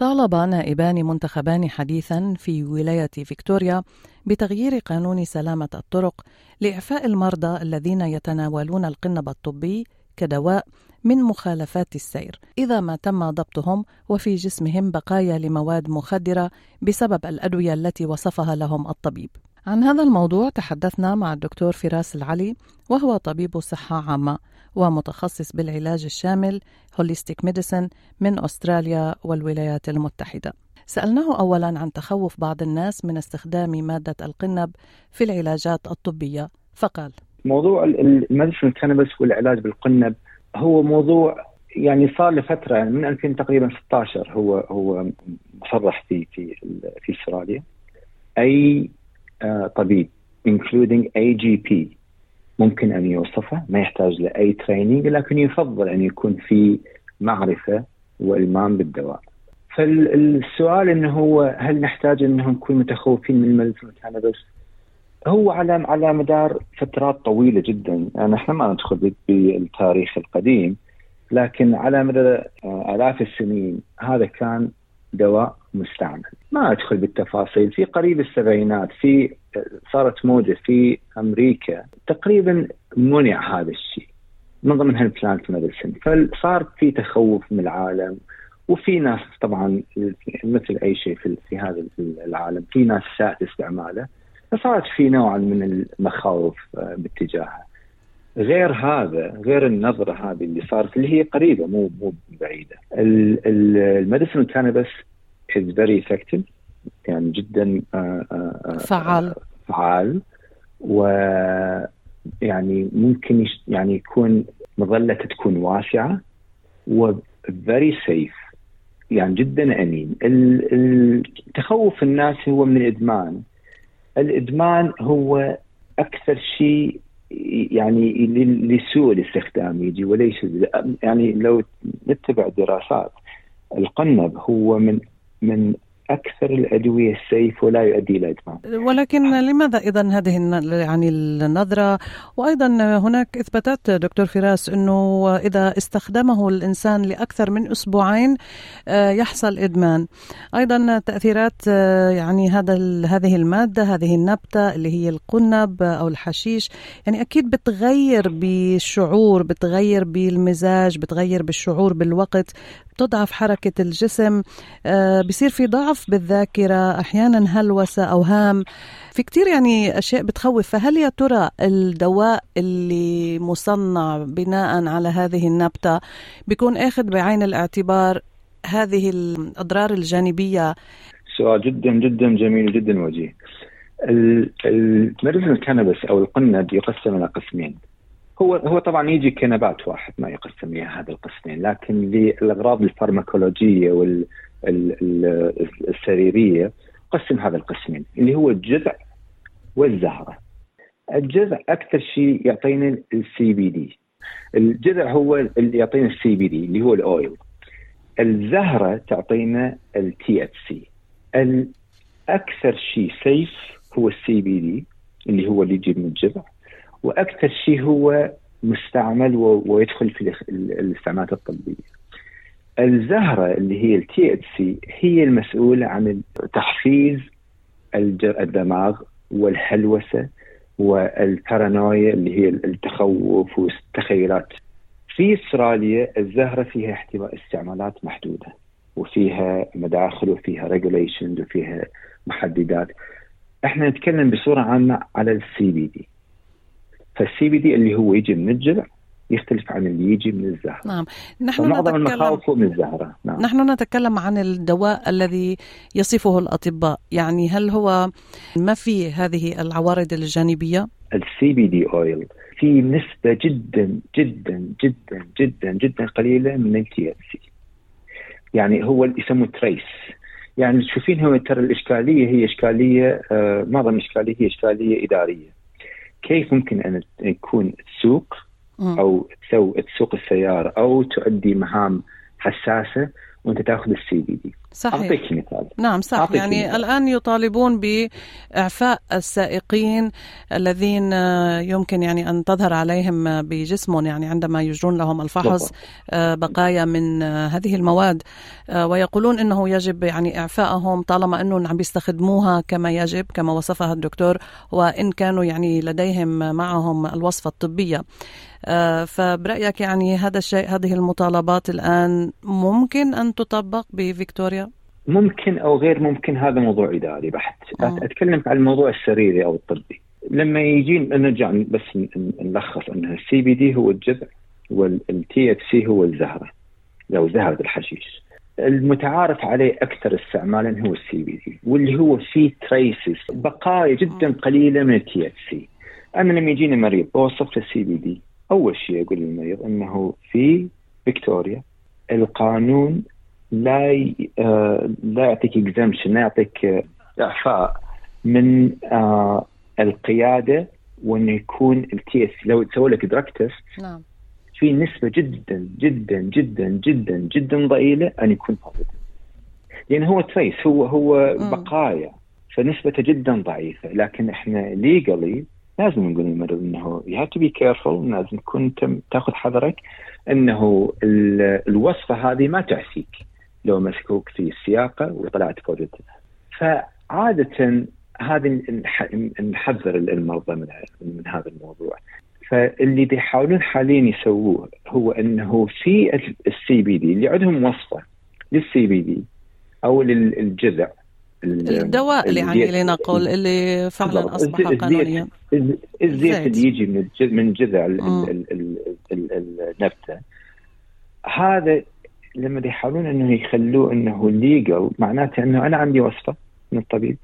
طالب نائبان منتخبان حديثا في ولاية فيكتوريا بتغيير قانون سلامة الطرق لإعفاء المرضى الذين يتناولون القنب الطبي كدواء من مخالفات السير إذا ما تم ضبطهم وفي جسمهم بقايا لمواد مخدرة بسبب الأدوية التي وصفها لهم الطبيب. عن هذا الموضوع تحدثنا مع الدكتور فراس العلي وهو طبيب صحة عامة ومتخصص بالعلاج الشامل holistic medicine من أستراليا والولايات المتحدة. سألناه أولا عن تخوف بعض الناس من استخدام مادة القنب في العلاجات الطبية فقال موضوع ال medicinal cannabis والعلاج بالقنب هو موضوع يعني صار لفترة من 2000 تقريبا 16 هو هو مصرح في في في أستراليا أي طبيب including a GP ممكن أن يوصفه ما يحتاج لاي training لكن يفضل أن يكون في معرفة وإلمام بالدواء. فالسؤال إنه هو هل نحتاج انه نكون متخوفين من الميديسن الكانبس؟ هو على على مدار فترات طويلة جدا يعني إحنا ما ندخل بالتاريخ القديم لكن على مدى آلاف السنين هذا كان دواء مستعمل. ما أدخل بالتفاصيل. في قريب السبعينات في صارت موجة في أمريكا تقريبا منع هذا الشيء من ضمنها ال plant medicine فصار في تخوف من العالم وفي ناس طبعا مثل أي شيء في, في هذا العالم في ناس ساءت استعماله. فصارت في نوع من المخاوف آه، باتجاهه. غير هذا غير النظرة هذه اللي صارت اللي هي قريبة مو مو بعيدة. ال medicinal cannabis is very effective يعني جدا آه، آه، فعال. فعال. و يعني ممكن يعني يكون مظلته تكون واسعة و فيري سيف يعني جدا أمين. التخوف الناس هو من الإدمان. الإدمان هو أكثر شيء يعني لسوء الاستخدام يجي وليس يعني لو نتبع دراسات القنب هو من من أكثر الأدوية السيف ولا يؤدي إلى إدمان. ولكن لماذا اذا هذه يعني النظرة وأيضا هناك إثباتات دكتور فراس إنه إذا استخدمه الإنسان لأكثر من أسبوعين آه، يحصل إدمان. أيضا تأثيرات آه، يعني هذا هذه المادة هذه النبتة اللي هي القنب أو الحشيش يعني أكيد بتغير بالشعور بتغير بالمزاج بتغير بالشعور بالوقت بتضعف حركة الجسم آه، بصير في ضعف ضعف بالذاكرة أحيانا هلوسة أوهام في كتير يعني أشياء بتخوف. فهل يا ترى الدواء اللي مصنع بناء على هذه النبتة بيكون أخذ بعين الاعتبار هذه الأضرار الجانبية؟ سؤال جدا جدا جميل جدا وجيه. الميديسن الكنبس أو القنب يقسم إلى قسمين؟ هو هو طبعا يجي كنبات واحد ما يقسم إلى هذا القسمين لكن للأغراض الفارماكولوجية وال السريرية قسم هذا القسمين اللي هو الجذع والزهرة. الجذع أكثر شيء يعطينا ال CBD. الجذع هو اللي يعطينا ال CBD اللي هو ال oil. الزهرة تعطينا ال THC. أكثر شيء safe هو ال CBD اللي هو اللي يجي من الجذع وأكثر شيء هو مستعمل ويدخل في الاستعمالات الطبية. الزهرة اللي هي ال THC هي المسؤولة عن تحفيز الدماغ والهلوسة والبارانويا اللي هي التخوف والتخيلات. في أستراليا الزهرة فيها استعمالات محدودة وفيها مداخل وفيها regulations وفيها محددات. إحنا نتكلم بصورة عامة على ال CBD. فال CBD اللي هو يجي من الجذع يختلف عن اللي يجي من الزهرة. نعم. نحن معظم المخاوف من الزهرة. نعم. نحن نتكلم عن الدواء الذي يصفه الأطباء. يعني هل هو ما في هذه العوارض الجانبية؟ ال CBD oil في نسبة جدا جدا جدا جدا جدا قليلة من ال THC يعني هو اللي يسموه تريس يعني تشوفين هو ترى الإشكالية هي إشكالية آه معظم الإشكالية هي إشكالية إدارية. كيف ممكن أن يكون تسوق أو تسوق تسوق السيارة أو تؤدي مهام حساسة وانت تاخذ السي بي دي. صحيح. أعطيك مثال. نعم صح. يعني مثال. الآن يطالبون بإعفاء السائقين الذين يمكن يعني أن تظهر عليهم بجسمهم يعني عندما يجرون لهم الفحص آه، بقايا من هذه المواد. آه، ويقولون إنه يجب يعني اعفائهم طالما انهم عم بيستخدموها كما يجب كما وصفها الدكتور وإن كانوا يعني لديهم معهم الوصفة الطبية. آه، فبرأيك يعني هذا الشيء هذه المطالبات الآن ممكن أن تطبق بفيكتوريا؟ ممكن أو غير ممكن هذا موضوع إداري بحت. أوه. أتكلم عن الموضوع السريري أو الطبي. لما يجي نرجع بس نلخص أن ال CBD هو الجذع وال THC هو الزهرة أو زهرة الحشيش. المتعارف عليه أكثر استعمالا هو ال CBD واللي هو فيه traces بقايا جدا قليلة من ال THC. أنا لما يجيني مريض بوصف له ال CBD أول شيء أقول للمريض إنه في فيكتوريا القانون لا ي... آه لا يعطيك exemption لا يعطيك آه، إعفاء من آه القيادة وإنه يكون ال test لو تسوي لك drug test نعم. في نسبة جدا جدا جدا جدا جدا ضئيلة أن يكون positive لأن هو trace هو هو م. بقايا فنسبته جدا ضعيفة. لكن إحنا legally لازم نقول للمريض إنه you have to be careful لازم تكون تاخذ حذرك إنه الوصفة هذه ما تعفيك لو مسكوك في السياقه وطلعت positive. فعادة هذه نحذر المرضى من من هذا الموضوع. فاللي بيحاولون حاليا يسووه هو إنه في ال CBD اللي عندهم وصفة لل CBD أو للجذع الدواء يعني لنقول اللي فعلا أصبح قانونيا. الزيت اللي يجي من من جذع النبتة. هذا لما يحاولون إنه يخلوه إنه legal معناته إنه أنا عندي وصفة من الطبيب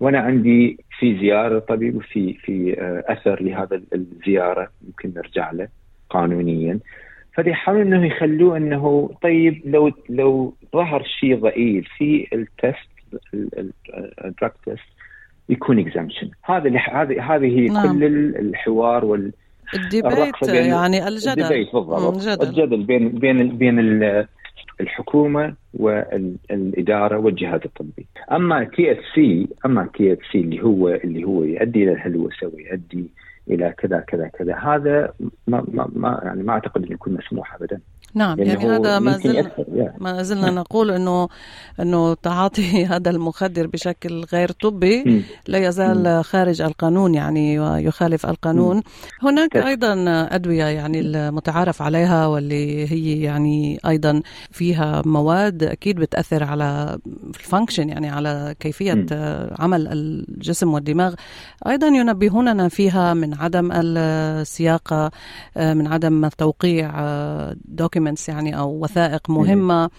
وأنا عندي في زيارة طبيب وفي في آه، أثر لهذا الزيارة ممكن نرجع له قانونيا فيحاولون إنه يخلوه إنه طيب لو لو ظهر شيء ضئيل في ال test ال drug test يكون exemption هذا هذه هذه هي نعم. كل الحوار وال ال debate يعني الجدل ال debate بالضبط الجدل. الجدل بين بين بين الحكومة والإدارة والجهاز الطبي. أما تي إف سي أما تي إف سي اللي هو اللي هو يؤدي إلى الهلوسة ويؤدي إلى كذا كذا كذا هذا ما ما, ما يعني ما أعتقد إنه يكون مسموح ابدا. نعم يعني, يعني هذا ما زلنا ما زلنا نقول انه إنه تعاطي هذا المخدر بشكل غير طبي لا يزال خارج القانون يعني ويخالف القانون. هناك أيضا أدوية يعني المتعارف عليها واللي هي يعني أيضا فيها مواد أكيد بتأثر على ال function يعني على كيفية عمل الجسم والدماغ. أيضا ينبهوننا فيها من عدم السياقة من عدم توقيع document documents يعني أو وثائق مهمة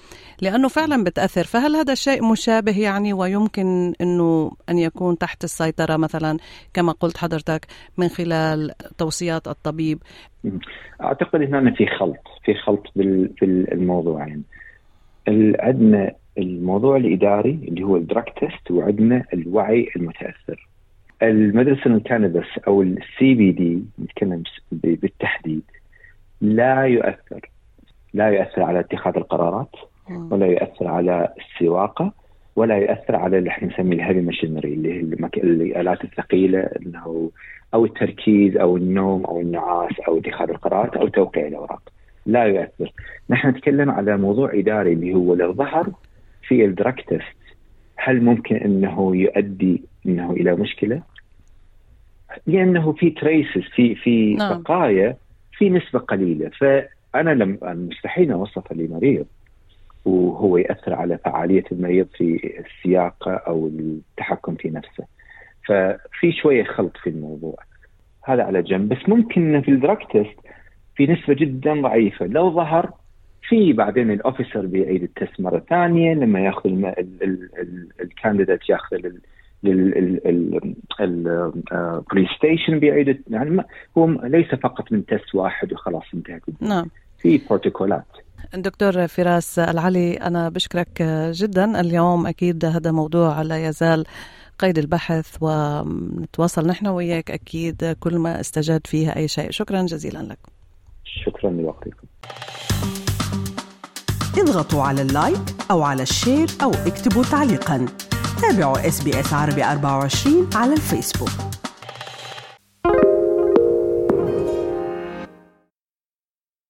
لأنه فعلا بتأثر. فهل هذا الشيء مشابه يعني ويمكن أنه أن يكون تحت السيطرة مثلا كما قلت حضرتك من خلال توصيات الطبيب؟ أعتقد هنا في خلط في خلط في الموضوعين عندنا الموضوع الإداري اللي هو ال drug test وعندنا الوعي المتأثر. ال medical cannabis أو ال CBD نتكلم بالتحديد لا يؤثر. لا يؤثر على اتخاذ القرارات ولا يؤثر على السواقة ولا يؤثر على اللي إحنا نسميه ال heavy machinery اللي هي المك... الآلات الثقيلة انه أو التركيز أو النوم أو النعاس أو اتخاذ القرارات أو توقيع الأوراق. لا يؤثر. نحن نتكلم على موضوع إداري اللي هو لو ظهر في ال drug test هل ممكن إنه يؤدي إنه إلى مشكلة؟ لأنه في traces في في نعم. بقايا في نسبة قليلة. ف أنا لم مستحيل اوصفه لمريض وهو ياثر على فعالية المريض في السياقه أو التحكم في نفسه. ففي شوية خلط في الموضوع. هذا على جنب. بس ممكن في ال drug test في نسبة جدا ضعيفة. لو ظهر في بعدين ال officer بيعيد ال test مرة ثانية. لما يأخذ ال candidate يأخذ ال police station بيعيد يعني هو ليس فقط من test واحد وخلاص انتهت نعم. في بروتوكولات. دكتور فراس العلي أنا بشكرك جدا. اليوم أكيد هذا موضوع لا يزال قيد البحث ونتواصل نحن وياك أكيد كل ما استجد فيها أي شيء. شكرا جزيلا لك. شكرا لوقتكم. اضغطوا على ال like أو على ال share أو اكتبوا تعليقا. تابعوا SBS عربي 24 على الفيسبوك.